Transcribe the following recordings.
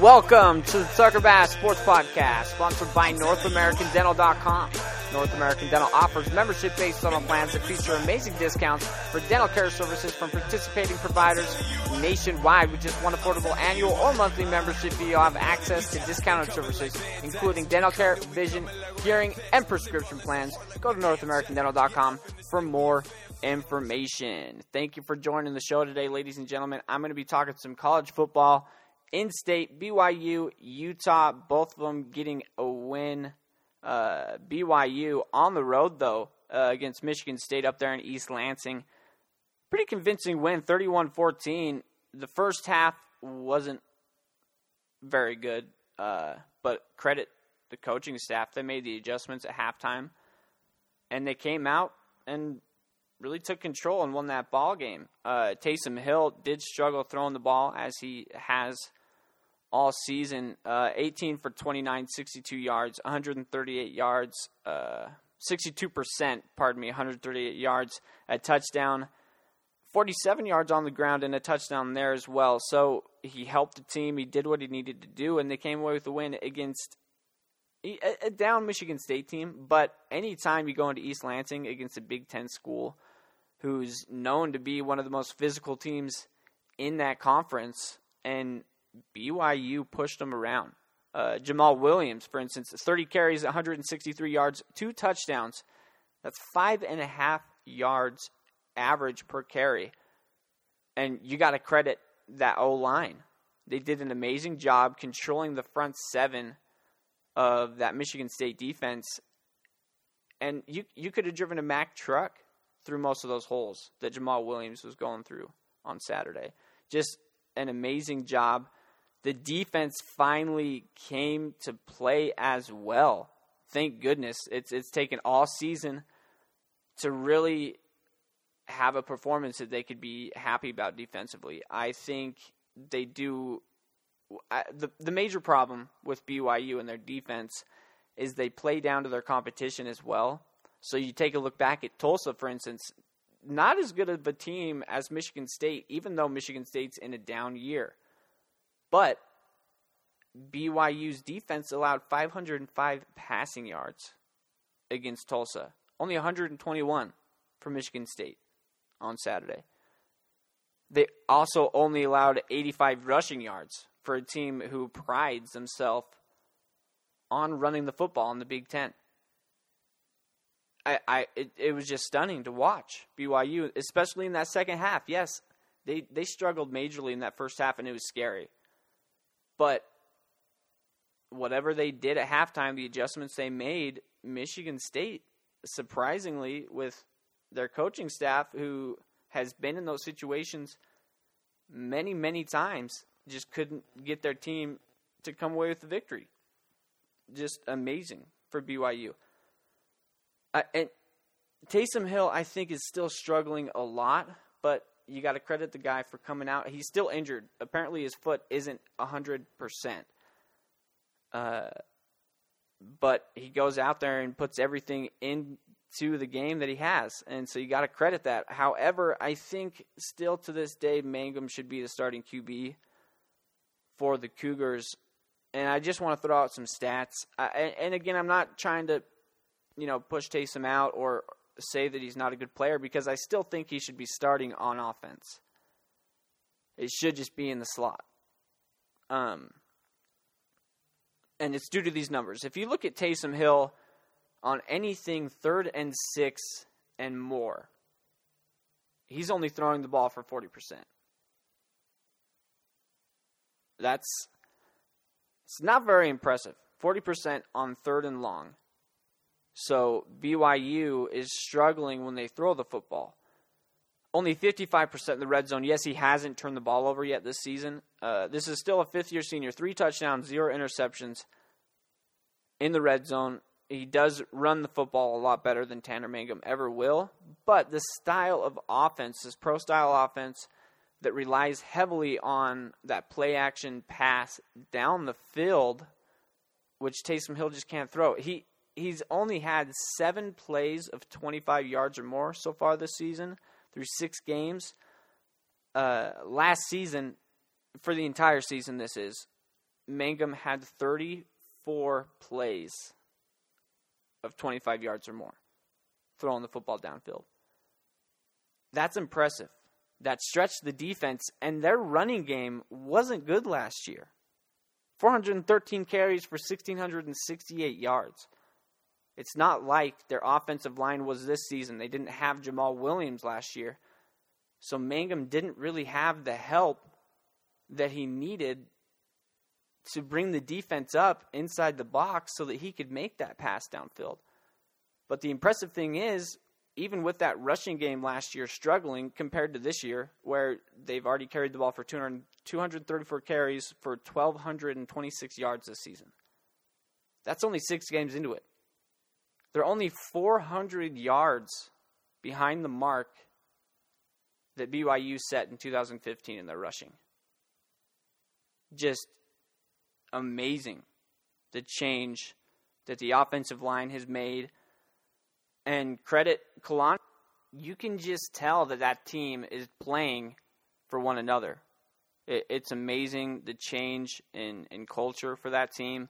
Welcome to the Sucker Bass Sports Podcast, sponsored by NorthAmericanDental.com. North American Dental offers membership-based dental plans that feature amazing discounts for dental care services from participating providers nationwide. With just one affordable annual or monthly membership fee, you'll have access to discounted services, including dental care, vision, hearing, and prescription plans. Go to NorthAmericanDental.com for more information. Thank you for joining the show today, ladies and gentlemen. I'm going to be talking some college football in state, BYU, Utah, both of them getting a win. Uh, BYU on the road, though, uh, against Michigan State up there in East Lansing. Pretty convincing win, 31 14. The first half wasn't very good, uh, but credit the coaching staff. They made the adjustments at halftime, and they came out and really took control and won that ball game. Uh, Taysom Hill did struggle throwing the ball as he has all season. Uh, 18 for 29, 62 yards, 138 yards, uh, 62%, pardon me, 138 yards, a touchdown, 47 yards on the ground, and a touchdown there as well. So he helped the team. He did what he needed to do, and they came away with a win against a, a down Michigan State team. But anytime you go into East Lansing against a Big Ten school who's known to be one of the most physical teams in that conference, and BYU pushed them around. Uh, Jamaal Williams, for instance, 30 carries, 163 yards, two touchdowns. That's five and a half yards average per carry. And you got to credit that O line. They did an amazing job controlling the front seven of that Michigan State defense. And you you could have driven a Mack truck through most of those holes that Jamaal Williams was going through on Saturday. Just an amazing job the defense finally came to play as well. Thank goodness. It's it's taken all season to really have a performance that they could be happy about defensively. I think they do I, the the major problem with BYU and their defense is they play down to their competition as well. So you take a look back at Tulsa for instance, not as good of a team as Michigan State even though Michigan State's in a down year. But BYU's defense allowed 505 passing yards against Tulsa, only 121 for Michigan State on Saturday. They also only allowed 85 rushing yards for a team who prides themselves on running the football in the Big Ten. I, I it, it was just stunning to watch BYU, especially in that second half. Yes, they they struggled majorly in that first half, and it was scary. But whatever they did at halftime, the adjustments they made, Michigan State, surprisingly, with their coaching staff, who has been in those situations many, many times, just couldn't get their team to come away with the victory. Just amazing for BYU. Uh, and Taysom Hill, I think, is still struggling a lot, but you got to credit the guy for coming out. He's still injured. Apparently, his foot isn't hundred percent. Uh, but he goes out there and puts everything into the game that he has, and so you got to credit that. However, I think still to this day, Mangum should be the starting QB for the Cougars. And I just want to throw out some stats. I, and again, I'm not trying to, you know, push Taysom out or say that he's not a good player because I still think he should be starting on offense. It should just be in the slot. Um, and it's due to these numbers. If you look at Taysom Hill on anything third and six and more, he's only throwing the ball for 40%. That's it's not very impressive. 40% on third and long. So BYU is struggling when they throw the football. Only 55% in the red zone. Yes, he hasn't turned the ball over yet this season. Uh, this is still a fifth year senior. Three touchdowns, zero interceptions in the red zone. He does run the football a lot better than Tanner Mangum ever will. But the style of offense, this pro style offense that relies heavily on that play action pass down the field, which Taysom Hill just can't throw. He he's only had seven plays of 25 yards or more so far this season through six games. Uh, last season, for the entire season, this is Mangum had 34 plays of 25 yards or more throwing the football downfield. That's impressive. That stretched the defense, and their running game wasn't good last year. 413 carries for 1,668 yards. It's not like their offensive line was this season. They didn't have Jamaal Williams last year. So Mangum didn't really have the help that he needed to bring the defense up inside the box so that he could make that pass downfield. But the impressive thing is, even with that rushing game last year struggling compared to this year, where they've already carried the ball for 200, 234 carries for 1,226 yards this season. That's only six games into it. They're only 400 yards behind the mark that BYU set in 2015 in their rushing. Just amazing the change that the offensive line has made. And credit Kalani, you can just tell that that team is playing for one another. It, it's amazing the change in, in culture for that team.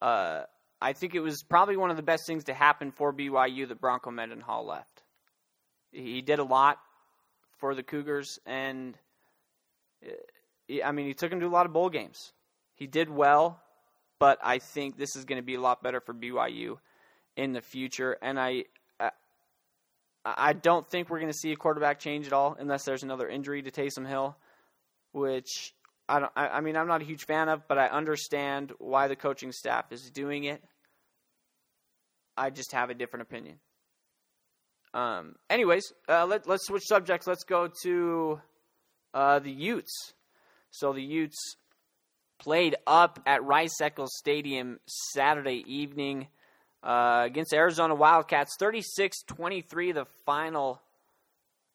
Uh, I think it was probably one of the best things to happen for BYU that Bronco Mendenhall left. He did a lot for the Cougars, and uh, I mean, he took them to a lot of bowl games. He did well, but I think this is going to be a lot better for BYU in the future. And I, I, I don't think we're going to see a quarterback change at all unless there's another injury to Taysom Hill, which I don't. I, I mean, I'm not a huge fan of, but I understand why the coaching staff is doing it. I just have a different opinion. Um, anyways, uh, let, let's switch subjects. Let's go to uh, the Utes. So the Utes played up at Rice Eccles Stadium Saturday evening uh, against Arizona Wildcats. 36 23, the final.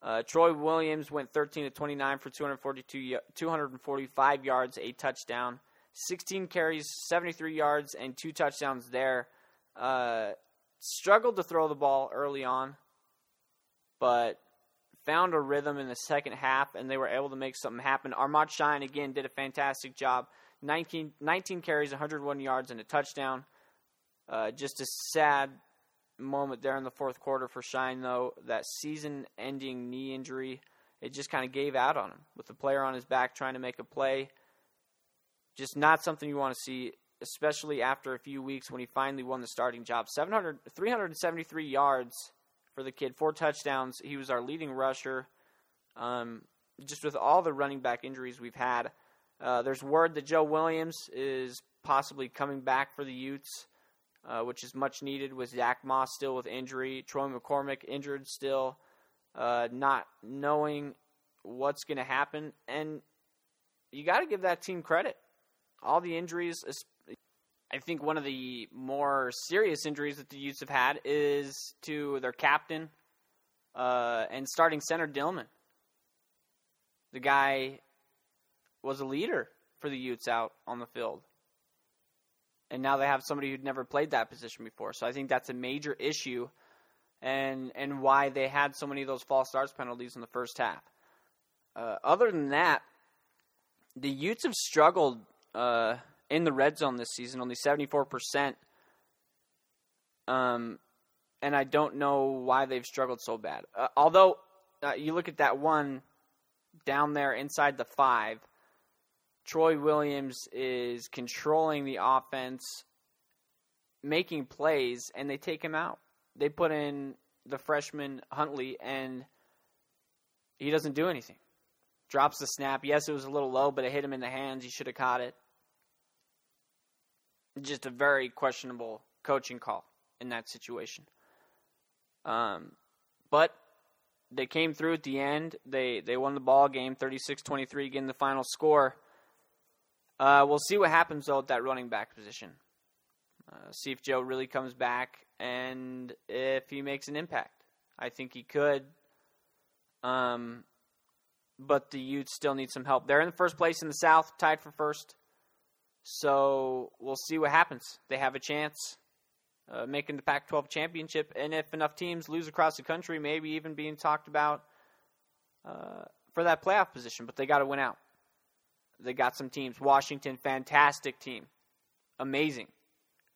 Uh, Troy Williams went 13 to 29 for 242, 245 yards, a touchdown, 16 carries, 73 yards, and two touchdowns there. Uh, struggled to throw the ball early on, but found a rhythm in the second half, and they were able to make something happen. Armand Shyne, again, did a fantastic job. 19, 19 carries, 101 yards, and a touchdown. Uh, just a sad moment there in the fourth quarter for Shyne, though. That season ending knee injury, it just kind of gave out on him with the player on his back trying to make a play. Just not something you want to see, especially after a few weeks when he finally won the starting job. 700, 373 yards for the kid, four touchdowns. He was our leading rusher. Um, just with all the running back injuries we've had, uh, there's word that Joe Williams is possibly coming back for the Utes, uh, which is much needed with Zach Moss still with injury, Troy McCormick injured still, uh, not knowing what's going to happen. And you got to give that team credit. All the injuries, I think one of the more serious injuries that the Utes have had is to their captain uh, and starting center Dielman. The guy was a leader for the Utes out on the field. And now they have somebody who'd never played that position before. So I think that's a major issue and and why they had so many of those false starts penalties in the first half. Uh, other than that, the Utes have struggled uh, in the red zone this season, only 74%. Um, and I don't know why they've struggled so bad. Uh, although, uh, you look at that one down there inside the five, Troy Williams is controlling the offense, making plays, and they take him out. They put in the freshman Huntley, and he doesn't do anything. Drops the snap. Yes, it was a little low, but it hit him in the hands. He should have caught it. Just a very questionable coaching call in that situation. Um, but they came through at the end. They they won the ball game 36-23 again the final score. Uh, we'll see what happens though at that running back position. Uh, see if Joe really comes back and if he makes an impact. I think he could. Um, but the Utes still need some help. They're in the first place in the South, tied for first. So we'll see what happens. They have a chance uh, making the Pac 12 championship. And if enough teams lose across the country, maybe even being talked about uh, for that playoff position. But they got to win out. They got some teams. Washington, fantastic team, amazing.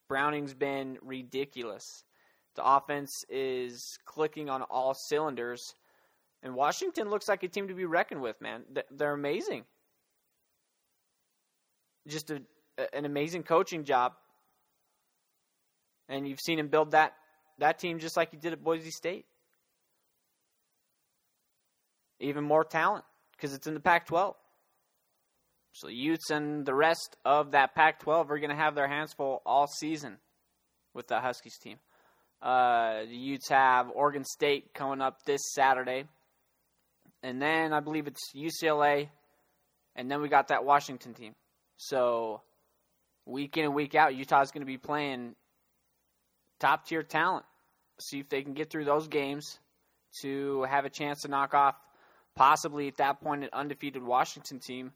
Browning's been ridiculous. The offense is clicking on all cylinders, and Washington looks like a team to be reckoned with. Man, they're amazing. Just a, an amazing coaching job, and you've seen him build that that team just like he did at Boise State. Even more talent because it's in the Pac 12. So Utes and the rest of that Pac 12 are going to have their hands full all season with the Huskies team. Uh, the Utes have Oregon State coming up this Saturday. And then I believe it's UCLA. And then we got that Washington team. So week in and week out, Utah's going to be playing top tier talent. See if they can get through those games to have a chance to knock off possibly at that point an undefeated Washington team.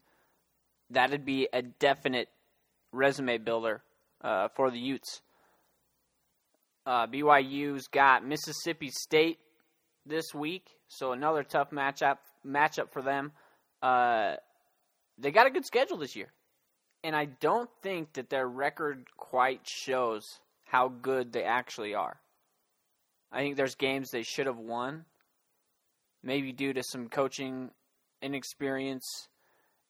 That'd be a definite resume builder uh, for the Utes. Uh, BYU's got Mississippi State this week, so another tough matchup matchup for them. Uh, they got a good schedule this year, and I don't think that their record quite shows how good they actually are. I think there's games they should have won, maybe due to some coaching inexperience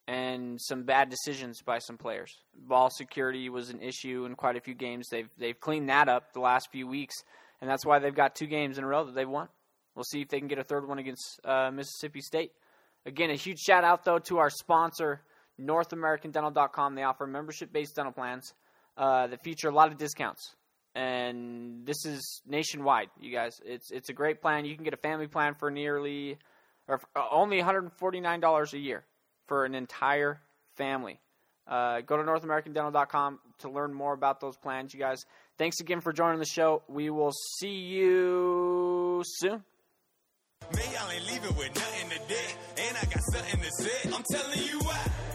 and some bad decisions by some players. Ball security was an issue in quite a few games. They've they've cleaned that up the last few weeks, and that's why they've got two games in a row that they've won. We'll see if they can get a third one against uh, Mississippi State. Again, a huge shout out though to our sponsor, NorthAmericanDental.com. They offer membership-based dental plans uh, that feature a lot of discounts and this is nationwide, you guys. It's it's a great plan. You can get a family plan for nearly or uh, only $149 a year for an entire family. Uh, go to NorthAmericanDental.com to learn more about those plans, you guys. Thanks again for joining the show. We will see you soon. Ain't leaving with nothing and I got something to say. I'm telling you why.